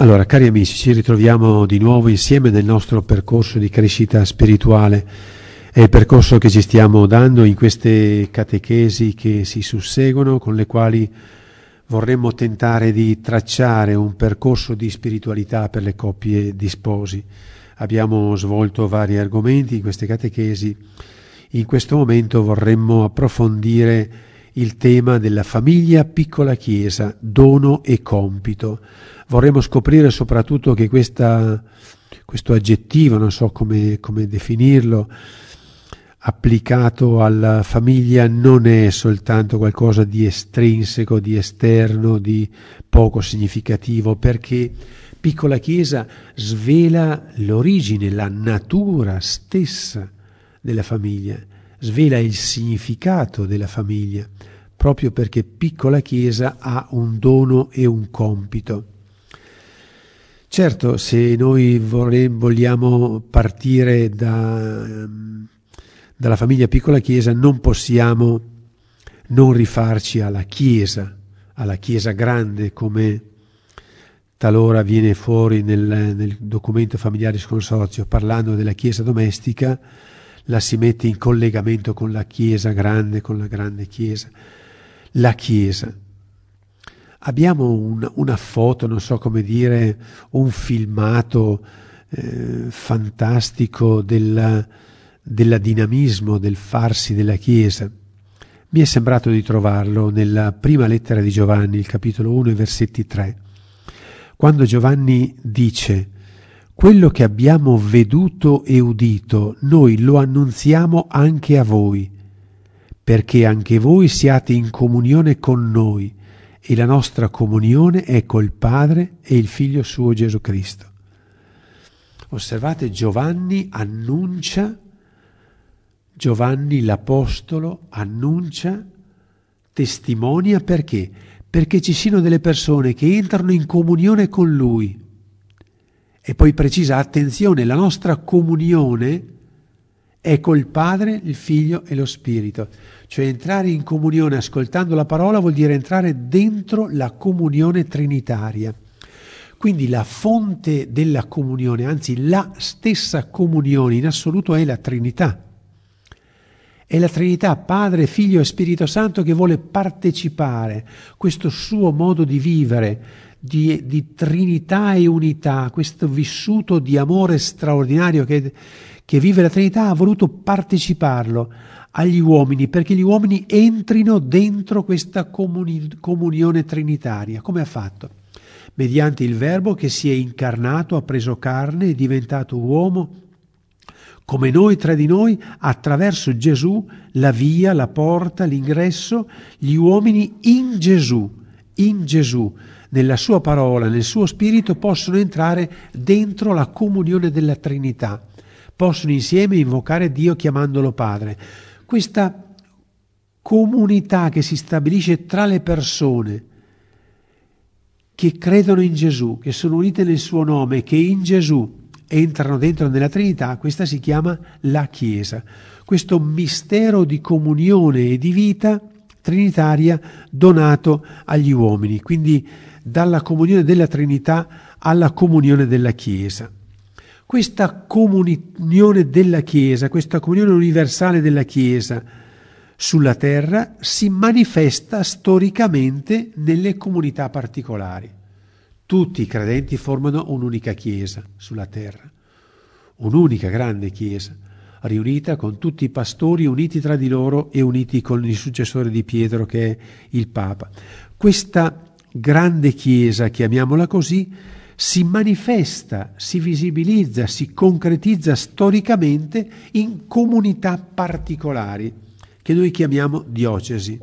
Allora, cari amici, ci ritroviamo di nuovo insieme nel nostro percorso di crescita spirituale. È il percorso che ci stiamo dando in queste catechesi che si susseguono, con le quali vorremmo tentare di tracciare un percorso di spiritualità per le coppie di sposi. Abbiamo svolto vari argomenti in queste catechesi. In questo momento vorremmo approfondire il tema della famiglia piccola chiesa, dono e compito. Vorremmo scoprire soprattutto che questa, questo aggettivo, non so come, come definirlo, applicato alla famiglia non è soltanto qualcosa di estrinseco, di esterno, di poco significativo, perché piccola Chiesa svela l'origine, la natura stessa della famiglia, svela il significato della famiglia, proprio perché piccola Chiesa ha un dono e un compito. Certo, se noi vogliamo partire da, dalla famiglia piccola Chiesa, non possiamo non rifarci alla Chiesa, alla Chiesa grande, come talora viene fuori nel, nel documento familiare sconsorzio, parlando della Chiesa domestica, la si mette in collegamento con la Chiesa grande, con la grande Chiesa. La Chiesa. Abbiamo un, una foto, non so come dire, un filmato eh, fantastico del dinamismo, del farsi della Chiesa. Mi è sembrato di trovarlo nella prima lettera di Giovanni, il capitolo 1, versetti 3, quando Giovanni dice quello che abbiamo veduto e udito, noi lo annunziamo anche a voi, perché anche voi siate in comunione con noi e la nostra comunione è col Padre e il Figlio suo Gesù Cristo. Osservate, Giovanni annuncia, Giovanni l'Apostolo annuncia, testimonia perché? Perché ci siano delle persone che entrano in comunione con Lui. E poi precisa, attenzione, la nostra comunione è col Padre, il Figlio e lo Spirito. Cioè entrare in comunione ascoltando la parola vuol dire entrare dentro la comunione trinitaria. Quindi la fonte della comunione, anzi la stessa comunione in assoluto è la Trinità. È la Trinità, Padre, Figlio e Spirito Santo che vuole partecipare questo suo modo di vivere, di, di Trinità e unità, questo vissuto di amore straordinario che, che vive la Trinità, ha voluto parteciparlo agli uomini perché gli uomini entrino dentro questa comuni- comunione trinitaria. Come ha fatto? Mediante il Verbo che si è incarnato, ha preso carne, è diventato uomo, come noi tra di noi, attraverso Gesù, la via, la porta, l'ingresso, gli uomini in Gesù, in Gesù, nella sua parola, nel suo spirito, possono entrare dentro la comunione della Trinità, possono insieme invocare Dio chiamandolo Padre questa comunità che si stabilisce tra le persone che credono in Gesù, che sono unite nel suo nome, che in Gesù entrano dentro nella Trinità, questa si chiama la Chiesa. Questo mistero di comunione e di vita trinitaria donato agli uomini, quindi dalla comunione della Trinità alla comunione della Chiesa. Questa comunione della Chiesa, questa comunione universale della Chiesa sulla terra si manifesta storicamente nelle comunità particolari. Tutti i credenti formano un'unica Chiesa sulla terra, un'unica grande Chiesa, riunita con tutti i pastori uniti tra di loro e uniti con il successore di Pietro che è il Papa. Questa grande Chiesa, chiamiamola così, si manifesta, si visibilizza, si concretizza storicamente in comunità particolari che noi chiamiamo diocesi.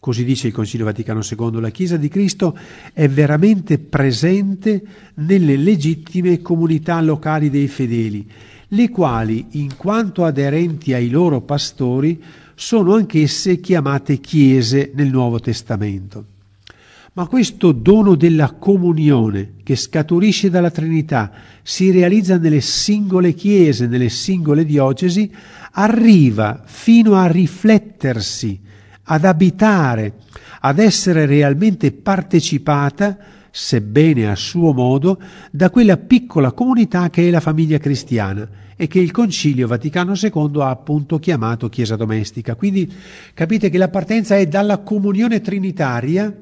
Così dice il Concilio Vaticano II, la Chiesa di Cristo è veramente presente nelle legittime comunità locali dei fedeli, le quali, in quanto aderenti ai loro pastori, sono anch'esse chiamate chiese nel Nuovo Testamento. Ma questo dono della comunione che scaturisce dalla Trinità si realizza nelle singole chiese, nelle singole diocesi, arriva fino a riflettersi, ad abitare, ad essere realmente partecipata sebbene a suo modo, da quella piccola comunità che è la famiglia cristiana e che il Concilio Vaticano II ha appunto chiamato Chiesa domestica. Quindi capite che la partenza è dalla comunione trinitaria,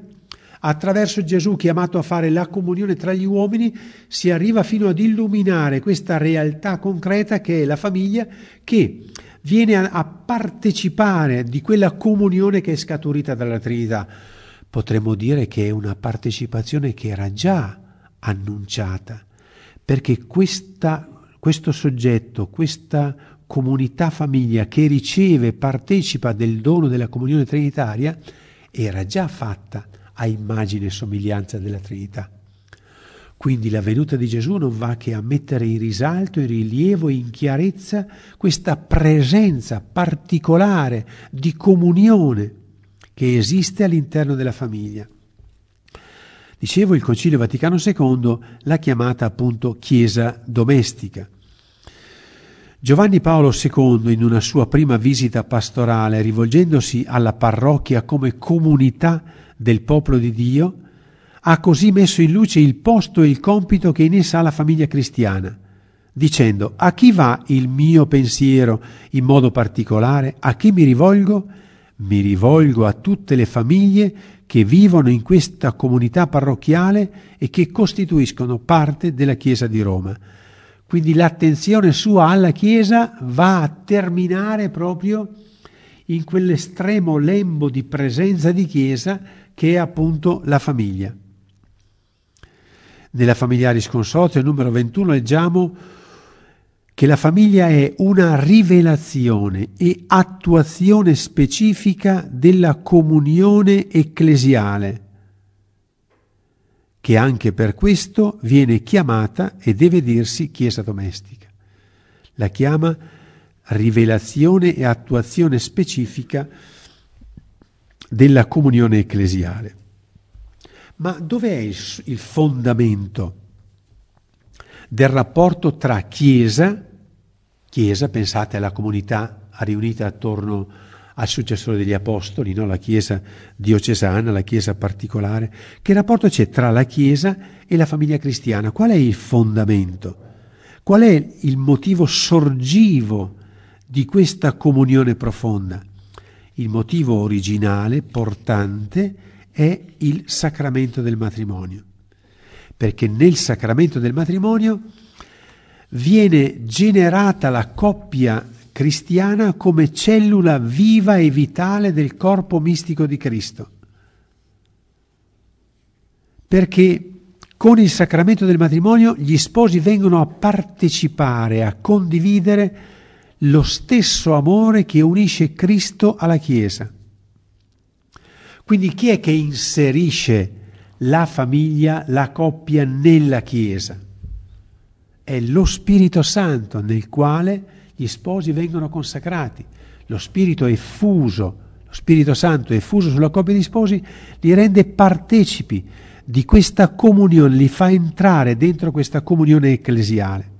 attraverso Gesù chiamato a fare la comunione tra gli uomini, si arriva fino ad illuminare questa realtà concreta che è la famiglia che viene a, a partecipare di quella comunione che è scaturita dalla Trinità. Potremmo dire che è una partecipazione che era già annunciata, perché questa, questo soggetto, questa comunità famiglia che riceve partecipa del dono della comunione trinitaria, era già fatta a immagine e somiglianza della Trinità. Quindi la venuta di Gesù non va che a mettere in risalto, in rilievo, in chiarezza questa presenza particolare di comunione che esiste all'interno della famiglia. Dicevo, il Concilio Vaticano II l'ha chiamata appunto Chiesa domestica. Giovanni Paolo II, in una sua prima visita pastorale, rivolgendosi alla parrocchia come comunità del popolo di Dio, ha così messo in luce il posto e il compito che in essa ha la famiglia cristiana, dicendo a chi va il mio pensiero in modo particolare, a chi mi rivolgo? Mi rivolgo a tutte le famiglie che vivono in questa comunità parrocchiale e che costituiscono parte della Chiesa di Roma. Quindi l'attenzione sua alla Chiesa va a terminare proprio in quell'estremo lembo di presenza di Chiesa che è appunto la famiglia. Nella Familiaris Consortio, numero 21, leggiamo che la famiglia è una rivelazione e attuazione specifica della comunione ecclesiale, che anche per questo viene chiamata e deve dirsi Chiesa domestica. La chiama rivelazione e attuazione specifica della comunione ecclesiale. Ma dov'è il, il fondamento del rapporto tra Chiesa, Chiesa, pensate alla comunità riunita attorno al successore degli Apostoli, no? la Chiesa diocesana, la Chiesa particolare, che rapporto c'è tra la Chiesa e la famiglia cristiana? Qual è il fondamento? Qual è il motivo sorgivo di questa comunione profonda? Il motivo originale, portante, è il sacramento del matrimonio, perché nel sacramento del matrimonio viene generata la coppia cristiana come cellula viva e vitale del corpo mistico di Cristo. Perché con il sacramento del matrimonio gli sposi vengono a partecipare, a condividere lo stesso amore che unisce Cristo alla Chiesa. Quindi chi è che inserisce la famiglia, la coppia nella Chiesa? È lo Spirito Santo nel quale gli sposi vengono consacrati. Lo Spirito è fuso, lo Spirito Santo è fuso sulla coppia di sposi, li rende partecipi di questa comunione, li fa entrare dentro questa comunione ecclesiale.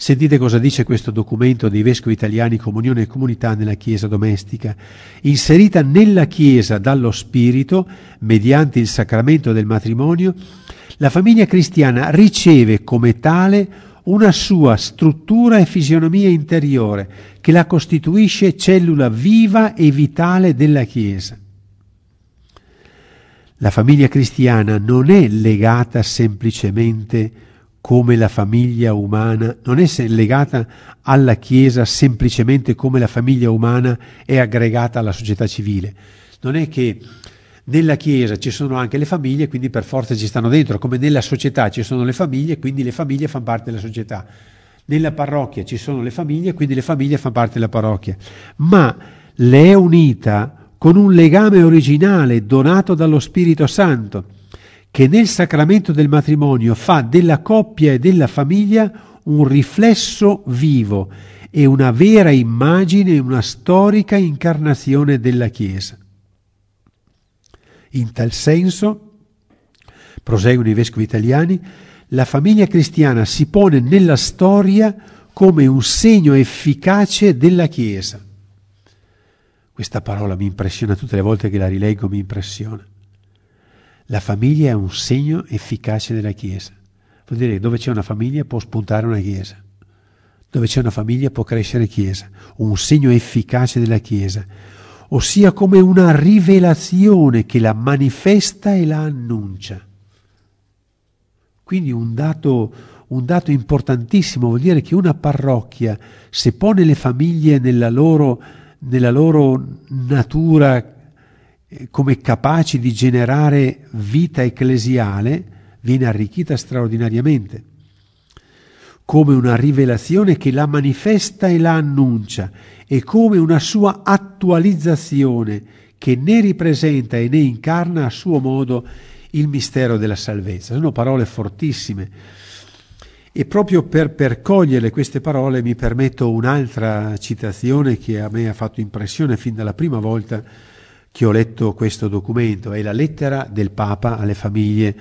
Sentite cosa dice questo documento dei vescovi italiani Comunione e Comunità nella Chiesa domestica. Inserita nella Chiesa dallo Spirito, mediante il sacramento del matrimonio, la famiglia cristiana riceve come tale una sua struttura e fisionomia interiore che la costituisce cellula viva e vitale della Chiesa. La famiglia cristiana non è legata semplicemente a come la famiglia umana, non è legata alla Chiesa semplicemente come la famiglia umana è aggregata alla società civile. Non è che nella Chiesa ci sono anche le famiglie, quindi per forza ci stanno dentro, come nella società ci sono le famiglie, quindi le famiglie fanno parte della società. Nella parrocchia ci sono le famiglie, quindi le famiglie fanno parte della parrocchia. Ma le è unita con un legame originale donato dallo Spirito Santo che nel sacramento del matrimonio fa della coppia e della famiglia un riflesso vivo e una vera immagine, una storica incarnazione della Chiesa. In tal senso, proseguono i vescovi italiani, la famiglia cristiana si pone nella storia come un segno efficace della Chiesa. Questa parola mi impressiona tutte le volte che la rileggo, mi impressiona. La famiglia è un segno efficace della Chiesa. Vuol dire che dove c'è una famiglia può spuntare una Chiesa. Dove c'è una famiglia può crescere Chiesa. Un segno efficace della Chiesa. Ossia come una rivelazione che la manifesta e la annuncia. Quindi un dato, un dato importantissimo vuol dire che una parrocchia, se pone le famiglie nella loro, nella loro natura come capaci di generare vita ecclesiale, viene arricchita straordinariamente, come una rivelazione che la manifesta e la annuncia, e come una sua attualizzazione che ne ripresenta e ne incarna a suo modo il mistero della salvezza. Sono parole fortissime. E proprio per, per cogliere queste parole mi permetto un'altra citazione che a me ha fatto impressione fin dalla prima volta che ho letto questo documento. È la lettera del Papa alle famiglie,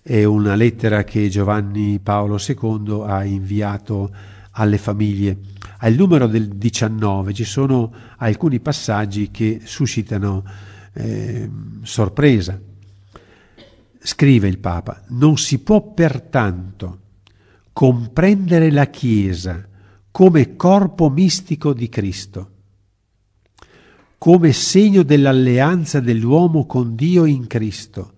è una lettera che Giovanni Paolo II ha inviato alle famiglie. Al numero del 19 ci sono alcuni passaggi che suscitano eh, sorpresa. Scrive il Papa, non si può pertanto comprendere la Chiesa come corpo mistico di Cristo, come segno dell'alleanza dell'uomo con Dio in Cristo,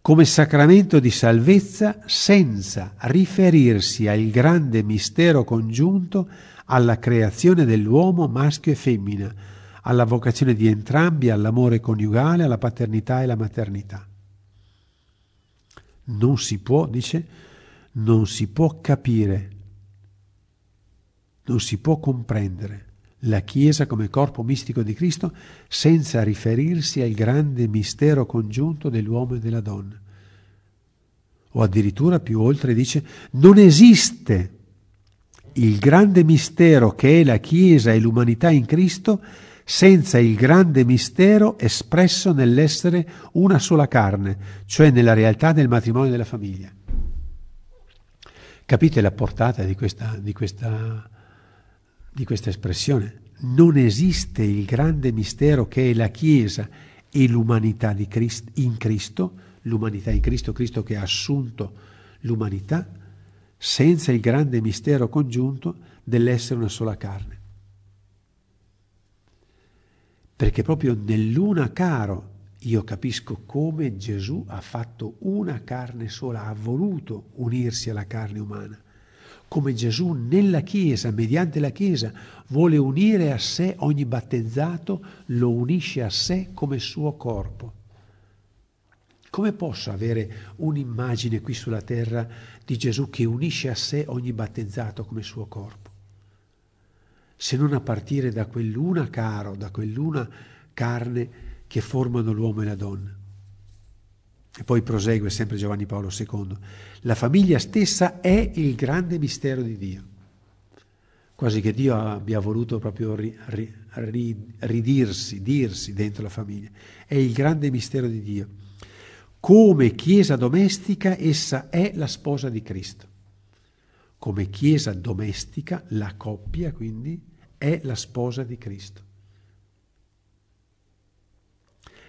come sacramento di salvezza senza riferirsi al grande mistero congiunto alla creazione dell'uomo maschio e femmina, alla vocazione di entrambi, all'amore coniugale, alla paternità e alla maternità. Non si può, dice, non si può capire, non si può comprendere la Chiesa come corpo mistico di Cristo senza riferirsi al grande mistero congiunto dell'uomo e della donna. O addirittura più oltre dice, non esiste il grande mistero che è la Chiesa e l'umanità in Cristo senza il grande mistero espresso nell'essere una sola carne, cioè nella realtà del matrimonio e della famiglia. Capite la portata di questa, di questa, di questa espressione? Non esiste il grande mistero che è la Chiesa e l'umanità Cristo, in Cristo, l'umanità in Cristo, Cristo che ha assunto l'umanità, senza il grande mistero congiunto dell'essere una sola carne perché proprio nell'una caro io capisco come Gesù ha fatto una carne sola, ha voluto unirsi alla carne umana, come Gesù nella Chiesa, mediante la Chiesa, vuole unire a sé ogni battezzato, lo unisce a sé come suo corpo. Come posso avere un'immagine qui sulla terra di Gesù che unisce a sé ogni battezzato come suo corpo? se non a partire da quell'una caro, da quell'una carne che formano l'uomo e la donna. E poi prosegue sempre Giovanni Paolo II. La famiglia stessa è il grande mistero di Dio. Quasi che Dio abbia voluto proprio ri, ri, ri, ridirsi, dirsi dentro la famiglia. È il grande mistero di Dio. Come Chiesa domestica essa è la sposa di Cristo. Come Chiesa domestica, la coppia quindi è la sposa di Cristo.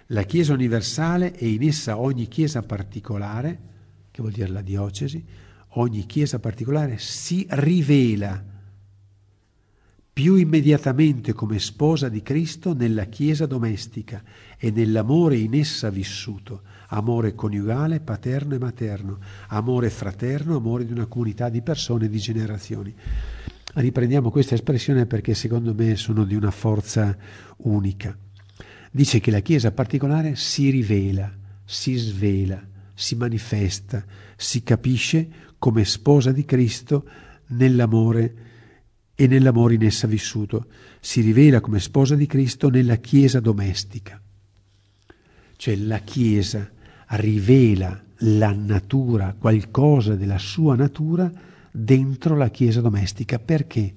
La Chiesa universale e in essa ogni Chiesa particolare, che vuol dire la diocesi, ogni Chiesa particolare si rivela più immediatamente come sposa di Cristo nella Chiesa domestica e nell'amore in essa vissuto, amore coniugale, paterno e materno, amore fraterno, amore di una comunità di persone e di generazioni. Riprendiamo questa espressione perché secondo me sono di una forza unica. Dice che la Chiesa particolare si rivela, si svela, si manifesta, si capisce come sposa di Cristo nell'amore e nell'amore in essa vissuto. Si rivela come sposa di Cristo nella Chiesa domestica. Cioè la Chiesa rivela la natura, qualcosa della sua natura, dentro la chiesa domestica. Perché?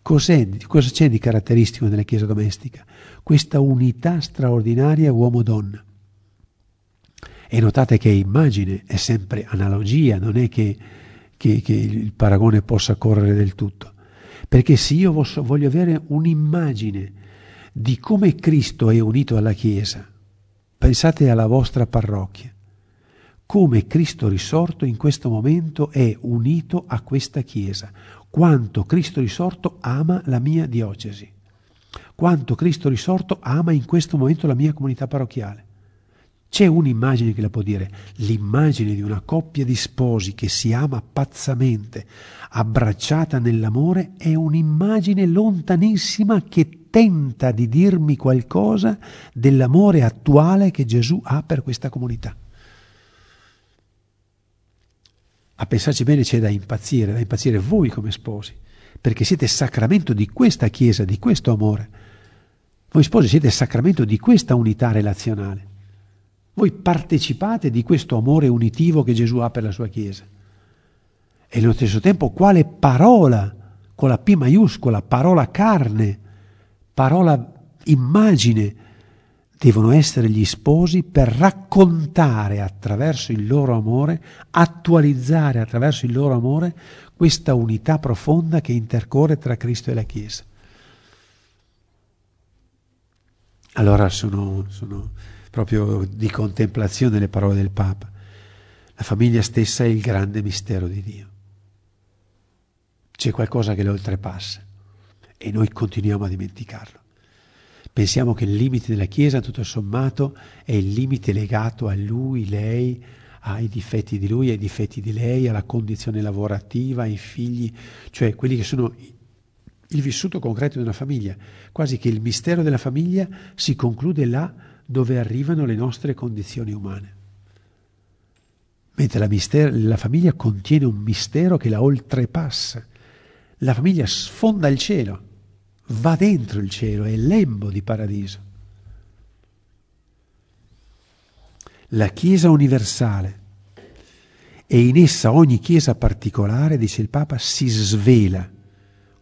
Cos'è, cosa c'è di caratteristico nella chiesa domestica? Questa unità straordinaria uomo-donna. E notate che immagine è sempre analogia, non è che, che, che il paragone possa correre del tutto. Perché se io voglio avere un'immagine di come Cristo è unito alla Chiesa, pensate alla vostra parrocchia, come Cristo risorto in questo momento è unito a questa Chiesa, quanto Cristo risorto ama la mia diocesi, quanto Cristo risorto ama in questo momento la mia comunità parrocchiale. C'è un'immagine che la può dire, l'immagine di una coppia di sposi che si ama pazzamente, abbracciata nell'amore, è un'immagine lontanissima che tenta di dirmi qualcosa dell'amore attuale che Gesù ha per questa comunità. A pensarci bene c'è da impazzire, da impazzire voi come sposi, perché siete sacramento di questa Chiesa, di questo amore. Voi sposi siete sacramento di questa unità relazionale. Voi partecipate di questo amore unitivo che Gesù ha per la sua Chiesa. E nello stesso tempo quale parola, con la P maiuscola, parola carne, parola immagine, devono essere gli sposi per raccontare attraverso il loro amore, attualizzare attraverso il loro amore questa unità profonda che intercorre tra Cristo e la Chiesa. Allora sono, sono proprio di contemplazione le parole del Papa. La famiglia stessa è il grande mistero di Dio. C'è qualcosa che lo oltrepassa e noi continuiamo a dimenticarlo. Pensiamo che il limite della Chiesa, tutto sommato, è il limite legato a lui, lei, ai difetti di lui, ai difetti di lei, alla condizione lavorativa, ai figli, cioè quelli che sono il vissuto concreto di una famiglia. Quasi che il mistero della famiglia si conclude là dove arrivano le nostre condizioni umane. Mentre la, mister- la famiglia contiene un mistero che la oltrepassa. La famiglia sfonda il cielo va dentro il cielo, è lembo di paradiso. La Chiesa universale e in essa ogni Chiesa particolare, dice il Papa, si svela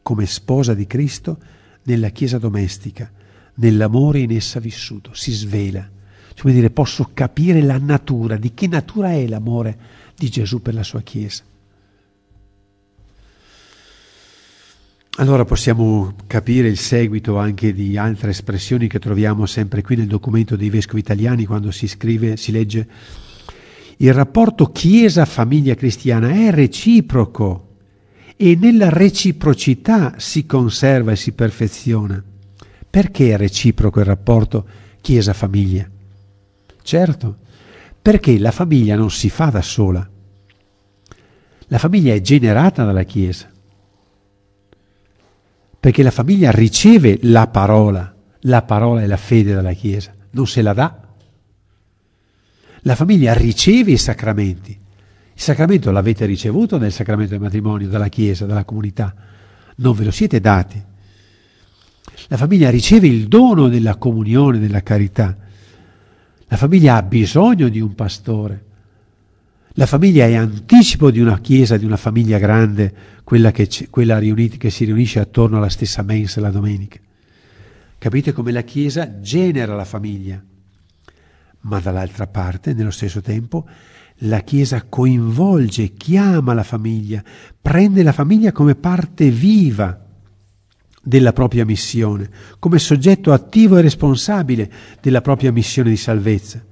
come sposa di Cristo nella Chiesa domestica, nell'amore in essa vissuto, si svela. Cioè, dire, posso capire la natura, di che natura è l'amore di Gesù per la sua Chiesa. Allora possiamo capire il seguito anche di altre espressioni che troviamo sempre qui nel documento dei vescovi italiani quando si scrive, si legge il rapporto Chiesa-famiglia cristiana è reciproco e nella reciprocità si conserva e si perfeziona. Perché è reciproco il rapporto Chiesa-famiglia? Certo, perché la famiglia non si fa da sola. La famiglia è generata dalla Chiesa perché la famiglia riceve la parola, la parola è la fede dalla Chiesa, non se la dà. La famiglia riceve i sacramenti. Il sacramento l'avete ricevuto nel sacramento del matrimonio, dalla Chiesa, dalla comunità. Non ve lo siete dati. La famiglia riceve il dono della comunione, della carità. La famiglia ha bisogno di un pastore. La famiglia è anticipo di una chiesa, di una famiglia grande, quella, che, quella riunita, che si riunisce attorno alla stessa mensa la domenica. Capite come la chiesa genera la famiglia, ma dall'altra parte, nello stesso tempo, la Chiesa coinvolge, chiama la famiglia, prende la famiglia come parte viva della propria missione, come soggetto attivo e responsabile della propria missione di salvezza.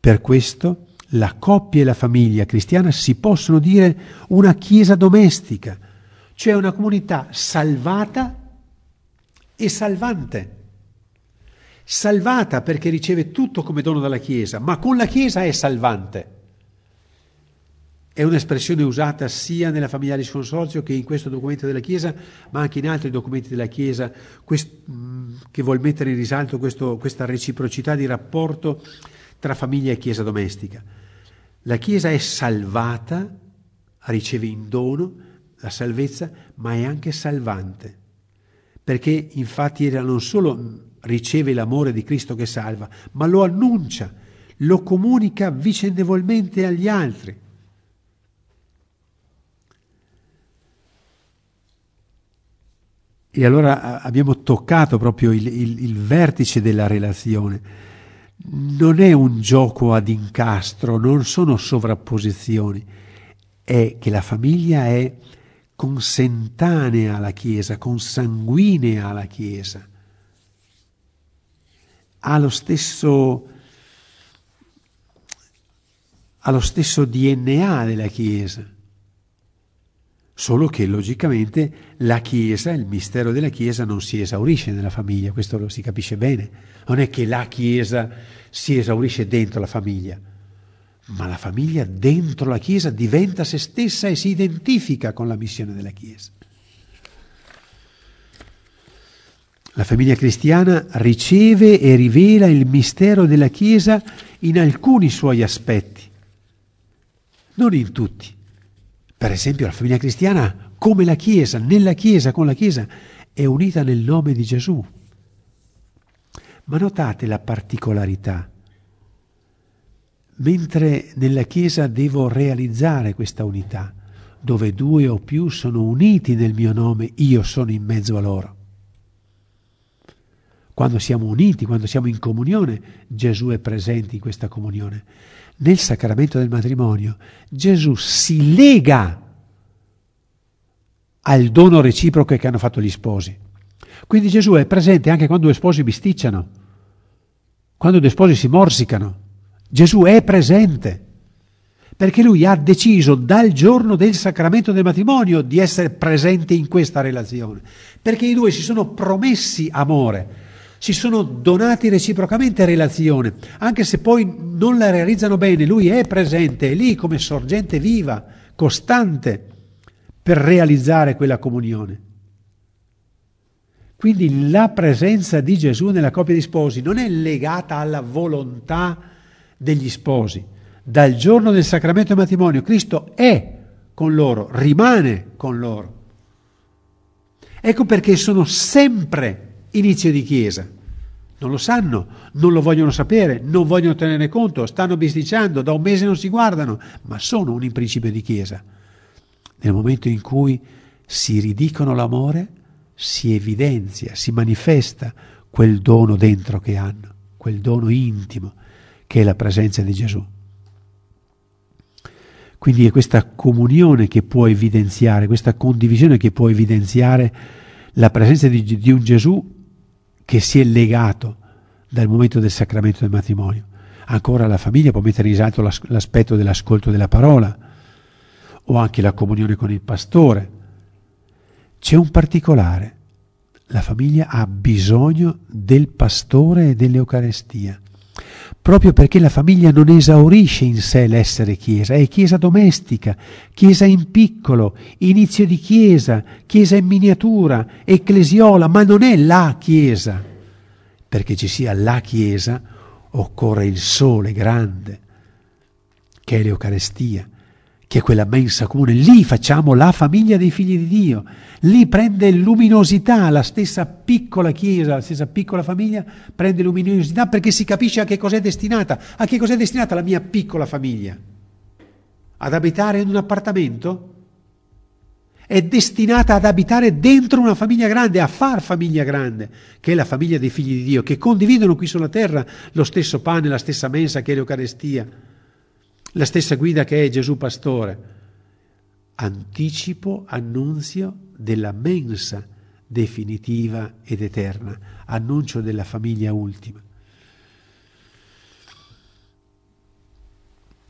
Per questo la coppia e la famiglia cristiana si possono dire una chiesa domestica, cioè una comunità salvata e salvante. Salvata perché riceve tutto come dono dalla Chiesa, ma con la Chiesa è salvante. È un'espressione usata sia nella famiglia di sconsorzio che in questo documento della Chiesa, ma anche in altri documenti della Chiesa, quest, che vuol mettere in risalto questo, questa reciprocità di rapporto tra famiglia e Chiesa domestica. La Chiesa è salvata, riceve in dono la salvezza, ma è anche salvante, perché infatti ella non solo riceve l'amore di Cristo che salva, ma lo annuncia, lo comunica vicendevolmente agli altri. E allora abbiamo toccato proprio il, il, il vertice della relazione. Non è un gioco ad incastro, non sono sovrapposizioni, è che la famiglia è consentanea alla Chiesa, consanguinea alla Chiesa, ha lo stesso, ha lo stesso DNA della Chiesa, solo che logicamente la Chiesa, il mistero della Chiesa non si esaurisce nella famiglia, questo lo si capisce bene, non è che la Chiesa si esaurisce dentro la famiglia, ma la famiglia dentro la Chiesa diventa se stessa e si identifica con la missione della Chiesa. La famiglia cristiana riceve e rivela il mistero della Chiesa in alcuni suoi aspetti, non in tutti. Per esempio la famiglia cristiana, come la Chiesa, nella Chiesa, con la Chiesa, è unita nel nome di Gesù. Ma notate la particolarità. Mentre nella Chiesa devo realizzare questa unità, dove due o più sono uniti nel mio nome, io sono in mezzo a loro. Quando siamo uniti, quando siamo in comunione, Gesù è presente in questa comunione. Nel sacramento del matrimonio Gesù si lega al dono reciproco che hanno fatto gli sposi. Quindi Gesù è presente anche quando due sposi bisticciano, quando due sposi si morsicano. Gesù è presente perché lui ha deciso dal giorno del sacramento del matrimonio di essere presente in questa relazione, perché i due si sono promessi amore si sono donati reciprocamente relazione, anche se poi non la realizzano bene, lui è presente, è lì come sorgente viva, costante, per realizzare quella comunione. Quindi la presenza di Gesù nella coppia di sposi non è legata alla volontà degli sposi. Dal giorno del sacramento del matrimonio Cristo è con loro, rimane con loro. Ecco perché sono sempre inizio di chiesa. Non lo sanno, non lo vogliono sapere, non vogliono tenere conto, stanno bisticciando, da un mese non si guardano, ma sono un principio di chiesa. Nel momento in cui si ridicono l'amore, si evidenzia, si manifesta quel dono dentro che hanno, quel dono intimo che è la presenza di Gesù. Quindi è questa comunione che può evidenziare, questa condivisione che può evidenziare la presenza di, di un Gesù che si è legato dal momento del sacramento del matrimonio. Ancora la famiglia può mettere in risalto l'aspetto dell'ascolto della parola o anche la comunione con il pastore. C'è un particolare, la famiglia ha bisogno del pastore e dell'Eucarestia proprio perché la famiglia non esaurisce in sé l'essere chiesa, è chiesa domestica, chiesa in piccolo, inizio di chiesa, chiesa in miniatura, ecclesiola, ma non è la chiesa. Perché ci sia la chiesa occorre il sole grande, che è l'Eucarestia che è quella mensa comune. Lì facciamo la famiglia dei figli di Dio, lì prende luminosità la stessa piccola chiesa, la stessa piccola famiglia prende luminosità perché si capisce a che cos'è destinata, a che cos'è destinata la mia piccola famiglia. Ad abitare in un appartamento? È destinata ad abitare dentro una famiglia grande, a far famiglia grande, che è la famiglia dei figli di Dio, che condividono qui sulla terra lo stesso pane, la stessa mensa che è l'Eucarestia la stessa guida che è Gesù Pastore, anticipo, annunzio della mensa definitiva ed eterna, annuncio della famiglia ultima.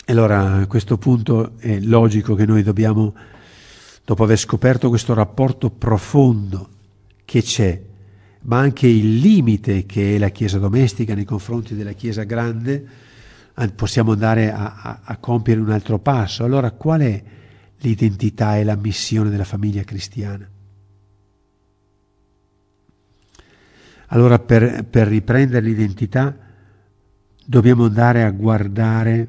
Allora a questo punto è logico che noi dobbiamo, dopo aver scoperto questo rapporto profondo che c'è, ma anche il limite che è la Chiesa domestica nei confronti della Chiesa grande, possiamo andare a, a, a compiere un altro passo. Allora qual è l'identità e la missione della famiglia cristiana? Allora per, per riprendere l'identità dobbiamo andare a guardare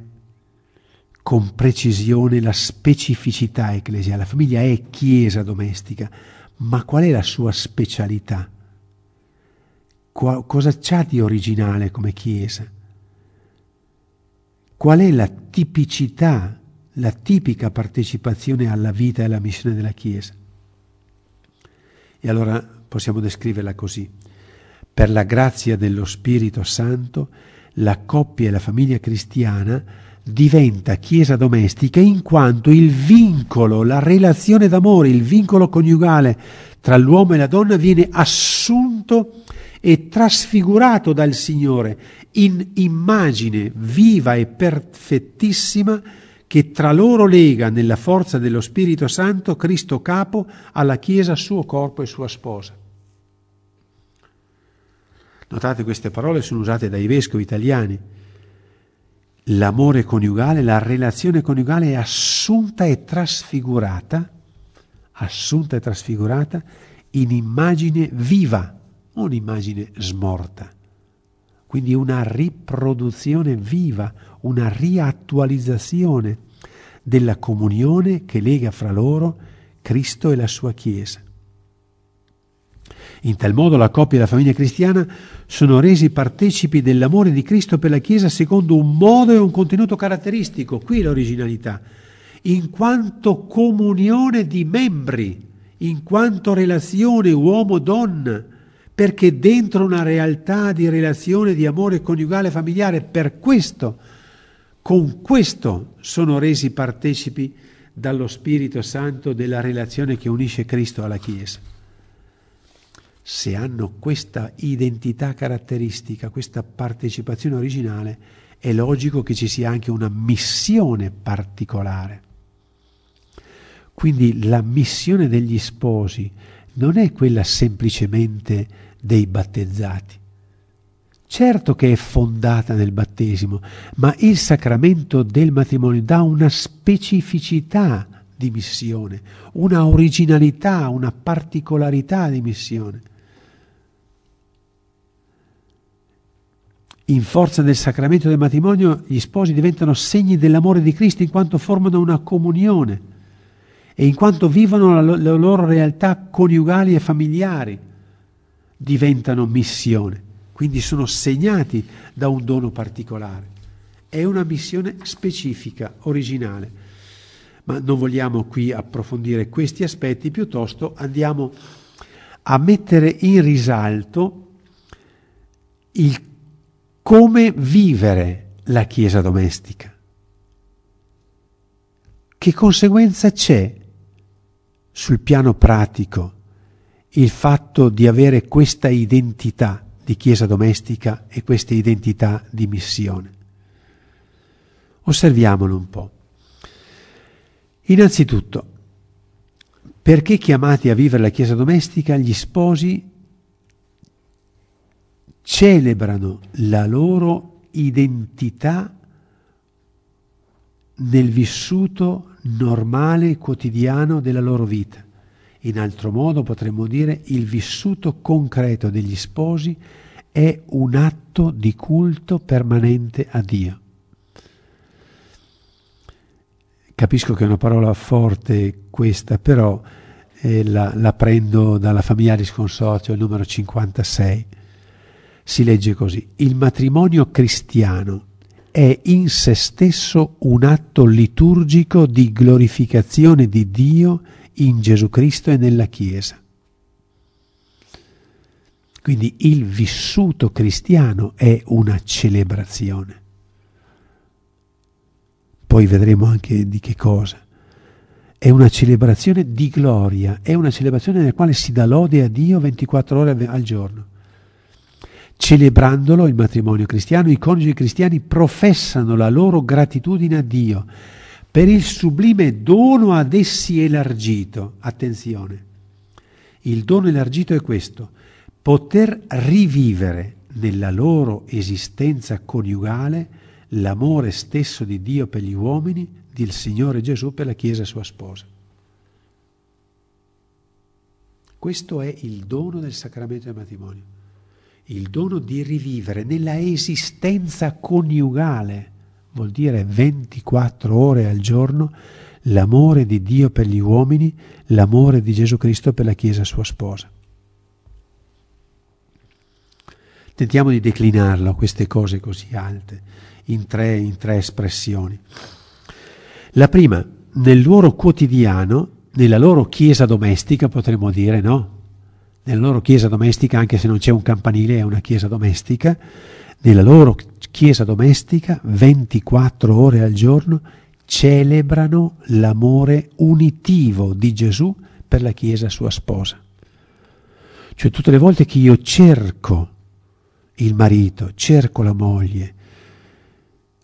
con precisione la specificità ecclesiale. La famiglia è chiesa domestica, ma qual è la sua specialità? Qua, cosa c'ha di originale come chiesa? Qual è la tipicità, la tipica partecipazione alla vita e alla missione della Chiesa? E allora possiamo descriverla così. Per la grazia dello Spirito Santo, la coppia e la famiglia cristiana diventa chiesa domestica in quanto il vincolo, la relazione d'amore, il vincolo coniugale tra l'uomo e la donna viene assunto e trasfigurato dal Signore in immagine viva e perfettissima che tra loro lega nella forza dello Spirito Santo Cristo capo alla Chiesa suo corpo e sua sposa. Notate queste parole sono usate dai vescovi italiani. L'amore coniugale, la relazione coniugale è assunta e trasfigurata, assunta e trasfigurata in immagine viva, non immagine smorta. Quindi una riproduzione viva, una riattualizzazione della comunione che lega fra loro Cristo e la sua Chiesa. In tal modo la coppia e la famiglia cristiana sono resi partecipi dell'amore di Cristo per la Chiesa secondo un modo e un contenuto caratteristico, qui l'originalità, in quanto comunione di membri, in quanto relazione uomo-donna, perché dentro una realtà di relazione di amore coniugale e familiare, per questo, con questo sono resi partecipi dallo Spirito Santo della relazione che unisce Cristo alla Chiesa se hanno questa identità caratteristica, questa partecipazione originale, è logico che ci sia anche una missione particolare. Quindi la missione degli sposi non è quella semplicemente dei battezzati. Certo che è fondata nel battesimo, ma il sacramento del matrimonio dà una specificità di missione, una originalità, una particolarità di missione. In forza del sacramento del matrimonio gli sposi diventano segni dell'amore di Cristo in quanto formano una comunione e in quanto vivono la loro realtà coniugali e familiari diventano missione, quindi sono segnati da un dono particolare. È una missione specifica, originale. Ma non vogliamo qui approfondire questi aspetti, piuttosto andiamo a mettere in risalto il come vivere la Chiesa domestica. Che conseguenza c'è sul piano pratico il fatto di avere questa identità di Chiesa domestica e questa identità di missione? Osserviamolo un po'. Innanzitutto, perché chiamati a vivere la Chiesa domestica, gli sposi celebrano la loro identità nel vissuto normale quotidiano della loro vita. In altro modo potremmo dire il vissuto concreto degli sposi è un atto di culto permanente a Dio. Capisco che è una parola forte questa, però eh, la, la, prendo dalla Familiaris Consortio, il numero 56 si legge così, il matrimonio cristiano è in se stesso un atto liturgico di glorificazione di Dio in Gesù Cristo e nella Chiesa. Quindi il vissuto cristiano è una celebrazione. Poi vedremo anche di che cosa. È una celebrazione di gloria, è una celebrazione nella quale si dà lode a Dio 24 ore al giorno. Celebrandolo, il matrimonio cristiano, i coniugi cristiani professano la loro gratitudine a Dio per il sublime dono ad essi elargito. Attenzione, il dono elargito è questo, poter rivivere nella loro esistenza coniugale l'amore stesso di Dio per gli uomini, del Signore Gesù per la Chiesa sua sposa. Questo è il dono del sacramento del matrimonio il dono di rivivere nella esistenza coniugale, vuol dire 24 ore al giorno, l'amore di Dio per gli uomini, l'amore di Gesù Cristo per la Chiesa sua sposa. Tentiamo di declinarlo, queste cose così alte, in tre, in tre espressioni. La prima, nel loro quotidiano, nella loro chiesa domestica, potremmo dire, no? nella loro chiesa domestica, anche se non c'è un campanile, è una chiesa domestica, nella loro chiesa domestica 24 ore al giorno celebrano l'amore unitivo di Gesù per la chiesa sua sposa. Cioè tutte le volte che io cerco il marito, cerco la moglie,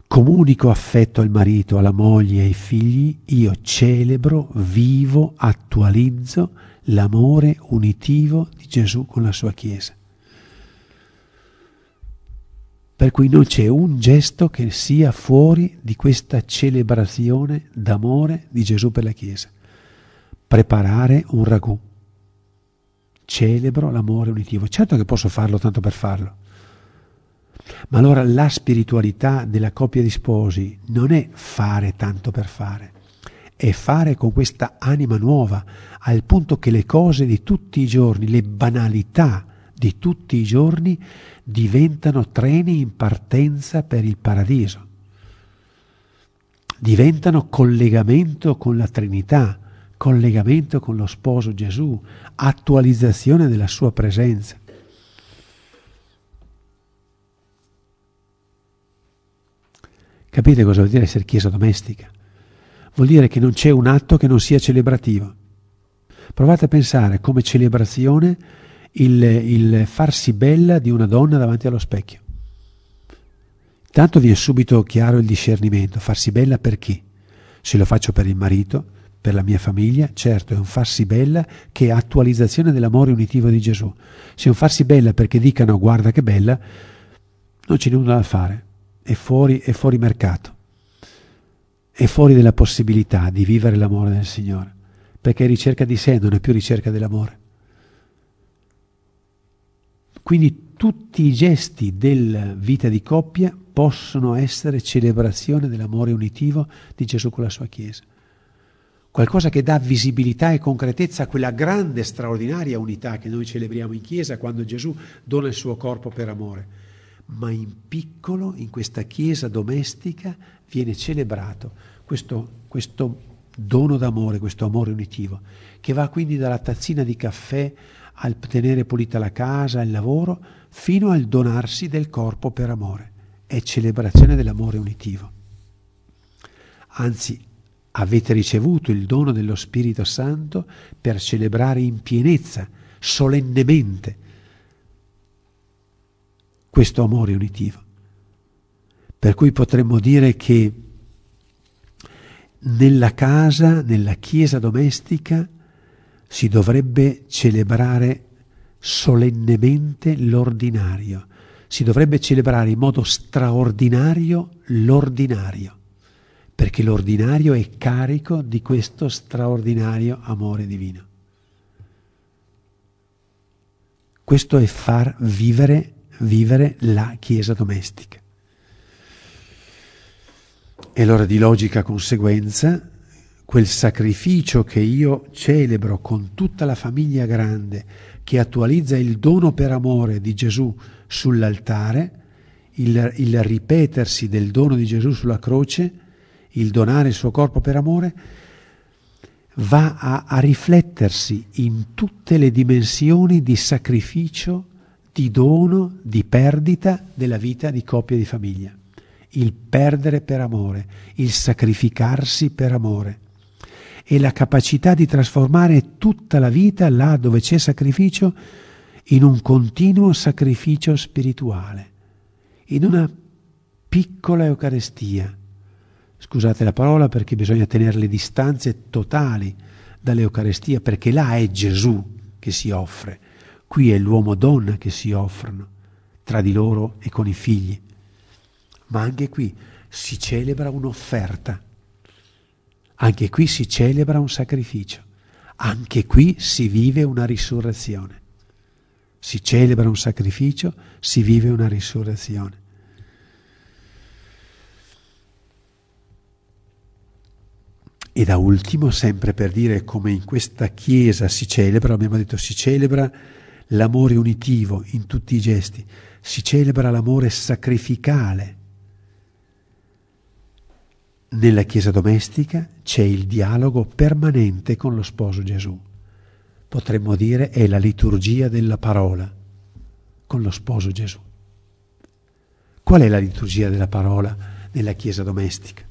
comunico affetto al marito, alla moglie ai figli, io celebro, vivo, attualizzo l'amore unitivo di Gesù con la sua Chiesa. Per cui non c'è un gesto che sia fuori di questa celebrazione d'amore di Gesù per la Chiesa. Preparare un ragù. Celebro l'amore unitivo. Certo che posso farlo tanto per farlo. Ma allora la spiritualità della coppia di sposi non è fare tanto per fare, è fare con questa anima nuova, al punto che le cose di tutti i giorni, le banalità di tutti i giorni diventano treni in partenza per il paradiso, diventano collegamento con la Trinità, collegamento con lo sposo Gesù, attualizzazione della sua presenza. Capite cosa vuol dire essere chiesa domestica? Vuol dire che non c'è un atto che non sia celebrativo. Provate a pensare come celebrazione il, il farsi bella di una donna davanti allo specchio. Tanto vi è subito chiaro il discernimento, farsi bella per chi? Se lo faccio per il marito, per la mia famiglia, certo è un farsi bella che è attualizzazione dell'amore unitivo di Gesù. Se è un farsi bella perché dicano guarda che bella, non c'è nulla da fare, è fuori, è fuori mercato, è fuori della possibilità di vivere l'amore del Signore, perché è ricerca di sé, non è più ricerca dell'amore. Quindi tutti i gesti della vita di coppia possono essere celebrazione dell'amore unitivo di Gesù con la sua Chiesa. Qualcosa che dà visibilità e concretezza a quella grande, straordinaria unità che noi celebriamo in Chiesa quando Gesù dona il suo corpo per amore. Ma in piccolo, in questa Chiesa domestica, viene celebrato questo, questo dono d'amore, questo amore unitivo, che va quindi dalla tazzina di caffè al tenere pulita la casa, il lavoro, fino al donarsi del corpo per amore. È celebrazione dell'amore unitivo. Anzi, avete ricevuto il dono dello Spirito Santo per celebrare in pienezza, solennemente, questo amore unitivo. Per cui potremmo dire che nella casa, nella chiesa domestica, si dovrebbe celebrare solennemente l'ordinario, si dovrebbe celebrare in modo straordinario l'ordinario, perché l'ordinario è carico di questo straordinario amore divino. Questo è far vivere, vivere la Chiesa domestica. E allora di logica conseguenza quel sacrificio che io celebro con tutta la famiglia grande, che attualizza il dono per amore di Gesù sull'altare, il, il ripetersi del dono di Gesù sulla croce, il donare il suo corpo per amore, va a, a riflettersi in tutte le dimensioni di sacrificio, di dono, di perdita della vita di coppia e di famiglia. Il perdere per amore, il sacrificarsi per amore e la capacità di trasformare tutta la vita là dove c'è sacrificio in un continuo sacrificio spirituale, in una piccola Eucaristia. Scusate la parola perché bisogna tenere le distanze totali dall'Eucaristia, perché là è Gesù che si offre, qui è l'uomo-donna che si offrono tra di loro e con i figli. Ma anche qui si celebra un'offerta anche qui si celebra un sacrificio, anche qui si vive una risurrezione. Si celebra un sacrificio, si vive una risurrezione. E da ultimo, sempre per dire come in questa Chiesa si celebra, abbiamo detto si celebra l'amore unitivo in tutti i gesti, si celebra l'amore sacrificale nella Chiesa domestica c'è il dialogo permanente con lo sposo Gesù. Potremmo dire è la liturgia della parola con lo sposo Gesù. Qual è la liturgia della parola nella Chiesa domestica?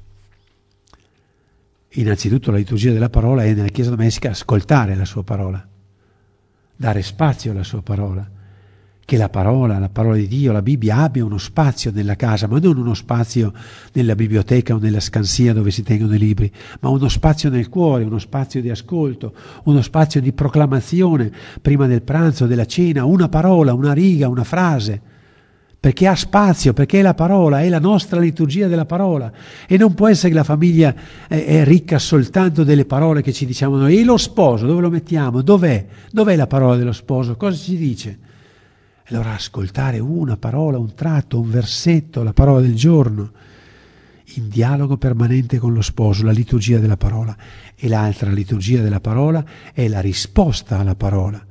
Innanzitutto la liturgia della parola è nella Chiesa domestica ascoltare la sua parola, dare spazio alla sua parola, che la parola, la parola di Dio, la Bibbia abbia uno spazio nella casa, ma non uno spazio nella biblioteca o nella scansia dove si tengono i libri, ma uno spazio nel cuore, uno spazio di ascolto, uno spazio di proclamazione prima del pranzo, della cena, una parola, una riga, una frase perché ha spazio, perché è la parola, è la nostra liturgia della parola e non può essere che la famiglia è, ricca soltanto delle parole che ci diciamo noi. E lo sposo, dove lo mettiamo? Dov'è? Dov'è la parola dello sposo? Cosa ci dice? Allora ascoltare una parola, un tratto, un versetto, la parola del giorno, in dialogo permanente con lo sposo, la liturgia della parola. E l'altra liturgia della parola è la risposta alla parola,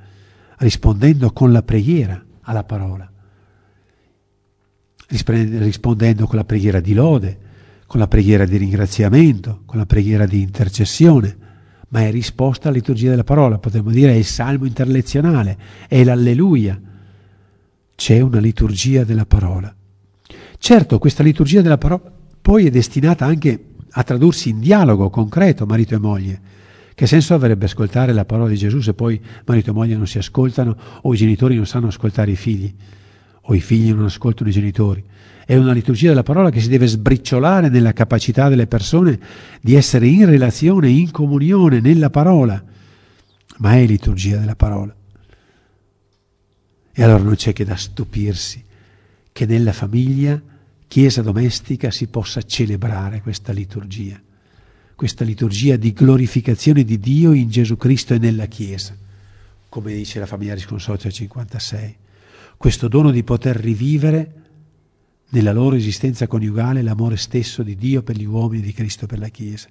rispondendo con la preghiera alla parola, rispondendo con la preghiera di lode, con la preghiera di ringraziamento, con la preghiera di intercessione. Ma è risposta alla liturgia della parola, potremmo dire è il salmo interlezionale, è l'alleluia, c'è una liturgia della parola. Certo, questa liturgia della parola poi è destinata anche a tradursi in dialogo concreto marito e moglie. Che senso avrebbe ascoltare la parola di Gesù se poi marito e moglie non si ascoltano o i genitori non sanno ascoltare i figli o i figli non ascoltano i genitori? È una liturgia della parola che si deve sbriciolare nella capacità delle persone di essere in relazione, in comunione nella parola, ma è liturgia della parola. E allora non c'è che da stupirsi che nella famiglia, chiesa domestica, si possa celebrare questa liturgia, questa liturgia di glorificazione di Dio in Gesù Cristo e nella Chiesa, come dice la famiglia Risconsorzio 56. Questo dono di poter rivivere nella loro esistenza coniugale l'amore stesso di Dio per gli uomini e di Cristo per la Chiesa.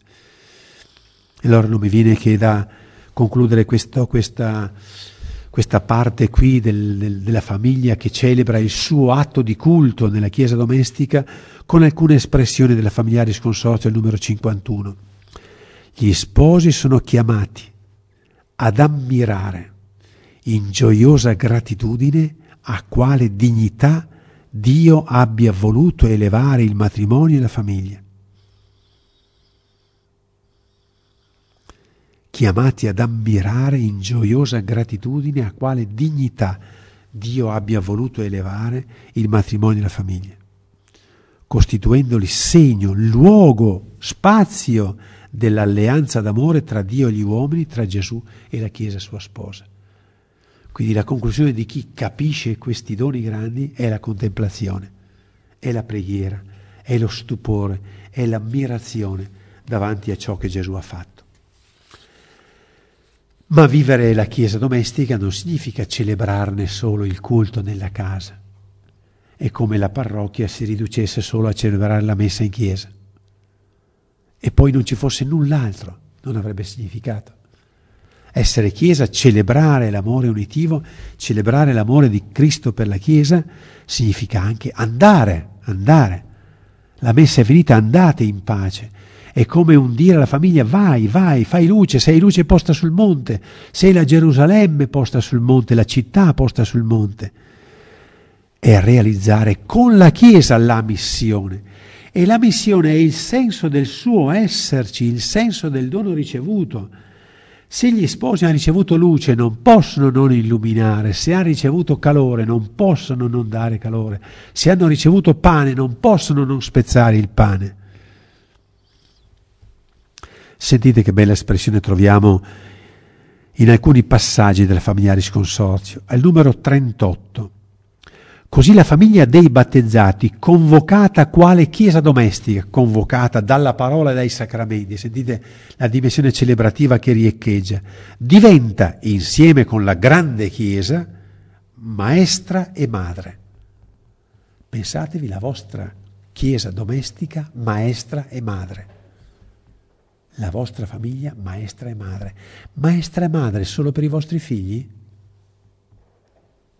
E allora non mi viene che da concludere questo, questa questa parte qui del, del, della famiglia che celebra il suo atto di culto nella chiesa domestica con alcune espressioni della familiare sconsorzio, il numero 51. Gli sposi sono chiamati ad ammirare in gioiosa gratitudine a quale dignità Dio abbia voluto elevare il matrimonio e la famiglia chiamati ad ammirare in gioiosa gratitudine a quale dignità Dio abbia voluto elevare il matrimonio e la famiglia, costituendoli segno, luogo, spazio dell'alleanza d'amore tra Dio e gli uomini, tra Gesù e la Chiesa sua sposa. Quindi la conclusione di chi capisce questi doni grandi è la contemplazione, è la preghiera, è lo stupore, è l'ammirazione davanti a ciò che Gesù ha fatto. Ma vivere la Chiesa domestica non significa celebrarne solo il culto nella casa. È come la parrocchia si riducesse solo a celebrare la messa in chiesa. E poi non ci fosse null'altro, non avrebbe significato. Essere Chiesa, celebrare l'amore unitivo, celebrare l'amore di Cristo per la Chiesa, significa anche andare, andare. La messa è finita, andate in pace è come un dire alla famiglia vai, vai, fai luce, sei luce posta sul monte, sei la Gerusalemme posta sul monte, la città posta sul monte. È realizzare con la Chiesa la missione. E la missione è il senso del suo esserci, il senso del dono ricevuto. Se gli sposi hanno ricevuto luce non possono non illuminare, se hanno ricevuto calore non possono non dare calore, se hanno ricevuto pane non possono non spezzare il pane. Sentite che bella espressione troviamo in alcuni passaggi del Familiaris Consorzio, al numero 38. Così la famiglia dei battezzati, convocata quale chiesa domestica, convocata dalla parola e dai sacramenti, sentite la dimensione celebrativa che riecheggia, diventa, insieme con la grande chiesa, maestra e madre. Pensatevi la vostra chiesa domestica, maestra e madre la vostra famiglia maestra e madre. Maestra e madre solo per i vostri figli?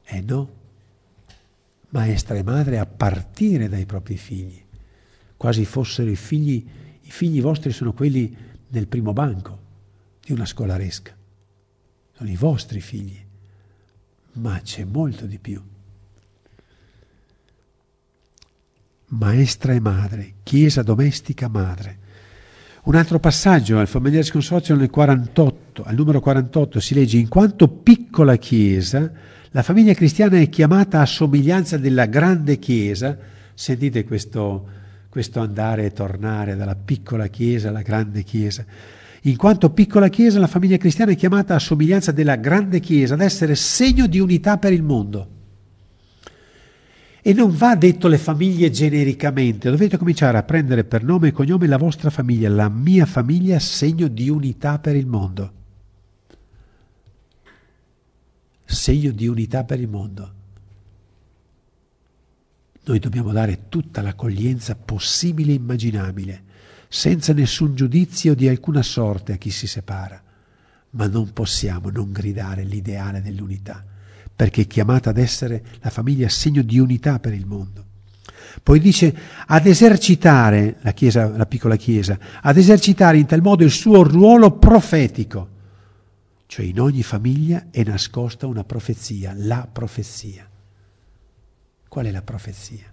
Eh no. Maestra e madre a partire dai propri figli, quasi fossero i figli, i figli vostri sono quelli nel primo banco di una scolaresca. Sono i vostri figli, ma c'è molto di più. Maestra e madre, chiesa domestica madre un altro passaggio al familiare consorzio nel 48, 48, al numero 48 si legge in quanto piccola chiesa, la famiglia cristiana è chiamata a somiglianza della grande chiesa. Sentite questo, questo andare e tornare dalla piccola chiesa alla grande chiesa. In quanto piccola chiesa, la famiglia cristiana è chiamata a somiglianza della grande chiesa, ad essere segno di unità per il mondo. E non va detto le famiglie genericamente, dovete cominciare a prendere per nome e cognome la vostra famiglia, la mia famiglia, segno di unità per il mondo. Segno di unità per il mondo. Noi dobbiamo dare tutta l'accoglienza possibile e immaginabile, senza nessun giudizio di alcuna sorte a chi si separa, ma non possiamo non gridare l'ideale dell'unità perché è chiamata ad essere la famiglia segno di unità per il mondo. Poi dice ad esercitare la, chiesa, la piccola chiesa, ad esercitare in tal modo il suo ruolo profetico. Cioè in ogni famiglia è nascosta una profezia, la profezia. Qual è la profezia?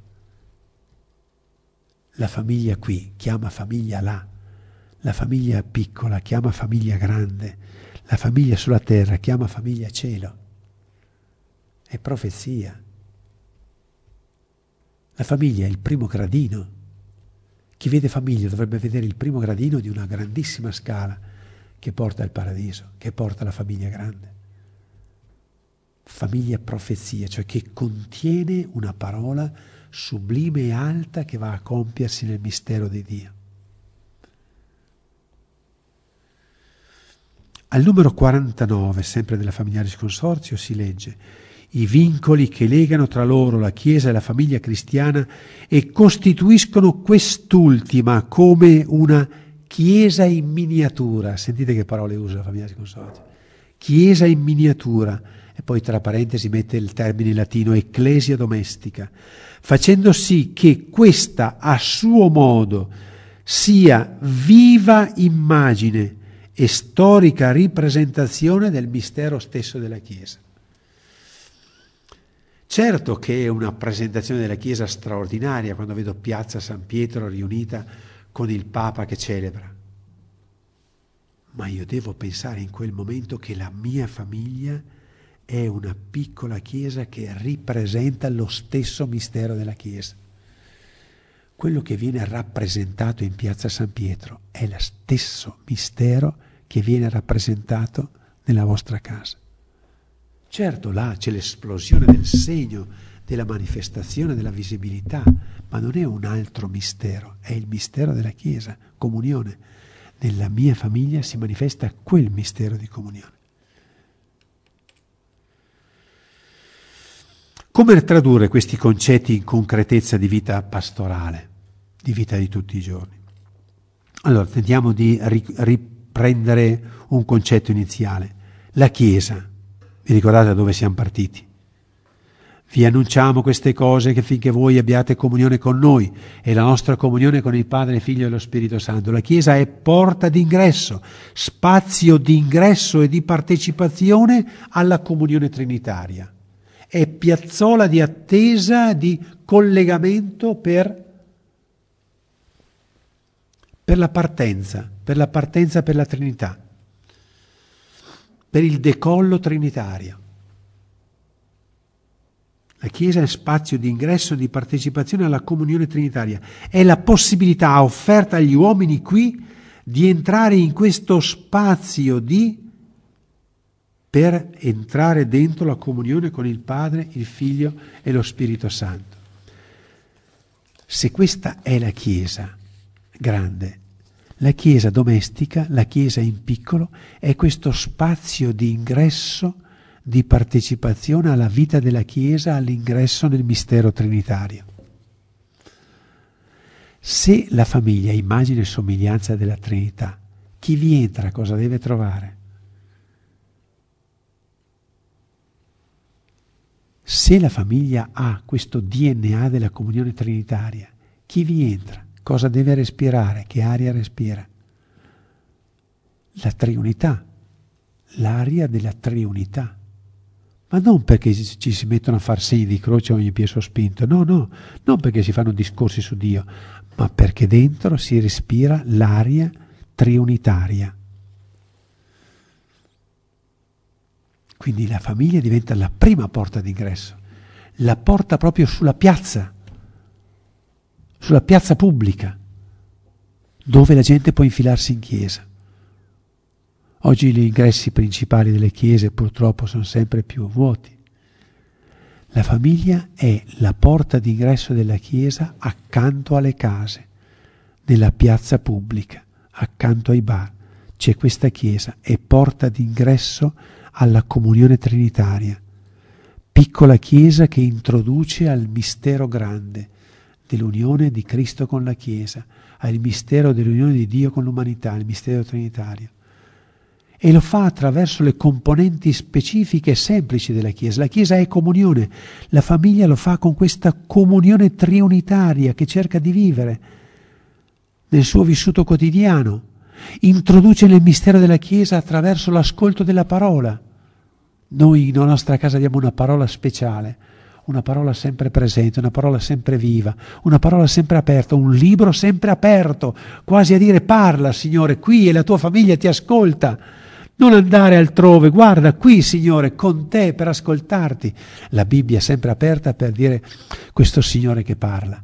La famiglia qui chiama famiglia là, la famiglia piccola chiama famiglia grande, la famiglia sulla terra chiama famiglia cielo è profezia. La famiglia è il primo gradino. Chi vede famiglia dovrebbe vedere il primo gradino di una grandissima scala che porta al paradiso, che porta alla famiglia grande. Famiglia profezia, cioè che contiene una parola sublime e alta che va a compiersi nel mistero di Dio. Al numero 49, sempre della Familiaris Consorzio, si legge i vincoli che legano tra loro la Chiesa e la famiglia cristiana e costituiscono quest'ultima come una Chiesa in miniatura. Sentite che parole usa la famiglia consorte. Chiesa in miniatura. E poi tra parentesi mette il termine latino ecclesia domestica, facendo sì che questa a suo modo sia viva immagine e storica ripresentazione del mistero stesso della Chiesa. Certo che è una presentazione della Chiesa straordinaria quando vedo Piazza San Pietro riunita con il Papa che celebra. Ma io devo pensare in quel momento che la mia famiglia è una piccola Chiesa che ripresenta lo stesso mistero della Chiesa. Quello che viene rappresentato in Piazza San Pietro è lo stesso mistero che viene rappresentato nella vostra casa. Certo, là c'è l'esplosione del segno, della manifestazione, della visibilità, ma non è un altro mistero, è il mistero della Chiesa, comunione. Nella mia famiglia si manifesta quel mistero di comunione. Come tradurre questi concetti in concretezza di vita pastorale, di vita di tutti i giorni? Allora, tentiamo di riprendere un concetto iniziale. La Chiesa vi ricordate da dove siamo partiti? Vi annunciamo queste cose che finché voi abbiate comunione con noi e la nostra comunione con il Padre, Figlio e lo Spirito Santo. La Chiesa è porta d'ingresso, spazio di ingresso e di partecipazione alla comunione trinitaria. È piazzola di attesa, di collegamento per, per la partenza, per la partenza per la Trinità per il decollo trinitario. La Chiesa è spazio di ingresso e di partecipazione alla comunione trinitaria. È la possibilità offerta agli uomini qui di entrare in questo spazio di per entrare dentro la comunione con il Padre, il Figlio e lo Spirito Santo. Se questa è la Chiesa grande, la chiesa domestica, la chiesa in piccolo, è questo spazio di ingresso, di partecipazione alla vita della chiesa, all'ingresso nel mistero trinitario. Se la famiglia è immagine e somiglianza della Trinità, chi vi entra cosa deve trovare? Se la famiglia ha questo DNA della comunione trinitaria, chi vi entra? Cosa deve respirare? Che aria respira? La triunità, l'aria della triunità. Ma non perché ci si mettono a far segni di croce a ogni piede sospinto, no, no, non perché si fanno discorsi su Dio, ma perché dentro si respira l'aria triunitaria. Quindi la famiglia diventa la prima porta d'ingresso, la porta proprio sulla piazza, sulla piazza pubblica, dove la gente può infilarsi in chiesa. Oggi gli ingressi principali delle chiese purtroppo sono sempre più vuoti. La famiglia è la porta d'ingresso della chiesa accanto alle case, nella piazza pubblica, accanto ai bar. C'è questa chiesa, è porta d'ingresso alla comunione trinitaria, piccola chiesa che introduce al mistero grande dell'unione di Cristo con la Chiesa, al mistero dell'unione di Dio con l'umanità, il mistero trinitario. E lo fa attraverso le componenti specifiche e semplici della Chiesa. La Chiesa è comunione, la famiglia lo fa con questa comunione triunitaria che cerca di vivere nel suo vissuto quotidiano introduce nel mistero della Chiesa attraverso l'ascolto della parola. Noi nella nostra casa diamo una parola speciale, una parola sempre presente, una parola sempre viva, una parola sempre aperta, un libro sempre aperto, quasi a dire parla Signore, qui e la tua famiglia ti ascolta. Non andare altrove, guarda qui Signore, con te per ascoltarti. La Bibbia è sempre aperta per dire questo Signore che parla.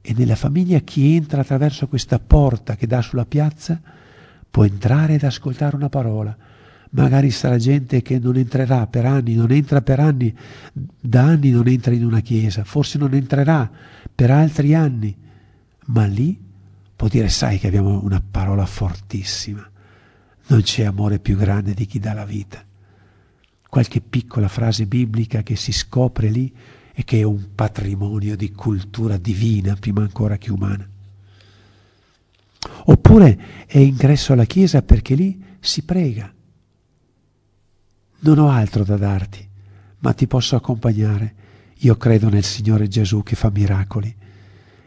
E nella famiglia chi entra attraverso questa porta che dà sulla piazza può entrare ed ascoltare una parola. Magari sarà gente che non entrerà per anni, non entra per anni, da anni non entra in una chiesa, forse non entrerà per altri anni, ma lì può dire sai che abbiamo una parola fortissima, non c'è amore più grande di chi dà la vita. Qualche piccola frase biblica che si scopre lì e che è un patrimonio di cultura divina prima ancora che umana. Oppure è ingresso alla chiesa perché lì si prega. Non ho altro da darti, ma ti posso accompagnare. Io credo nel Signore Gesù che fa miracoli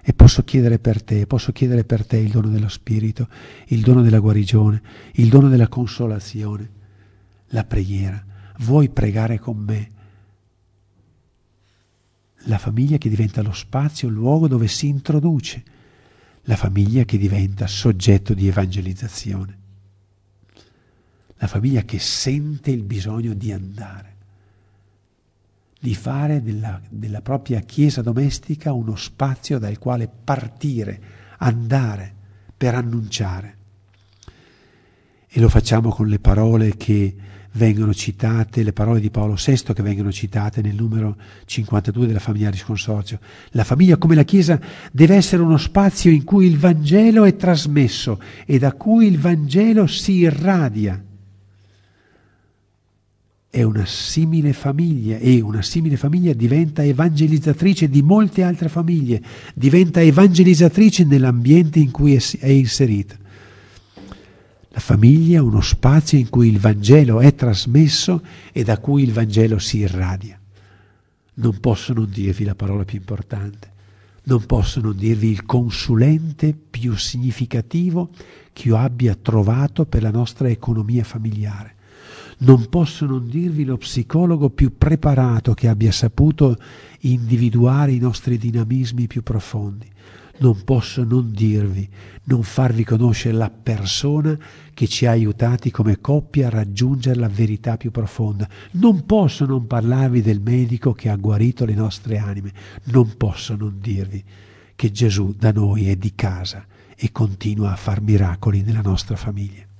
e posso chiedere per te, posso chiedere per te il dono dello Spirito, il dono della guarigione, il dono della consolazione, la preghiera. Vuoi pregare con me? La famiglia che diventa lo spazio, il luogo dove si introduce la famiglia che diventa soggetto di evangelizzazione, la famiglia che sente il bisogno di andare, di fare della, della propria chiesa domestica uno spazio dal quale partire, andare per annunciare. E lo facciamo con le parole che vengono citate, le parole di Paolo VI che vengono citate nel numero 52 della famiglia Risconsorzio. La famiglia come la Chiesa deve essere uno spazio in cui il Vangelo è trasmesso e da cui il Vangelo si irradia. È una simile famiglia e una simile famiglia diventa evangelizzatrice di molte altre famiglie, diventa evangelizzatrice nell'ambiente in cui è inserita. La famiglia è uno spazio in cui il Vangelo è trasmesso e da cui il Vangelo si irradia. Non posso non dirvi la parola più importante, non posso non dirvi il consulente più significativo che io abbia trovato per la nostra economia familiare. Non posso non dirvi lo psicologo più preparato che abbia saputo individuare i nostri dinamismi più profondi non posso non dirvi, non farvi conoscere la persona che ci ha aiutati come coppia a raggiungere la verità più profonda. Non posso non parlarvi del medico che ha guarito le nostre anime. Non posso non dirvi che Gesù da noi è di casa e continua a far miracoli nella nostra famiglia.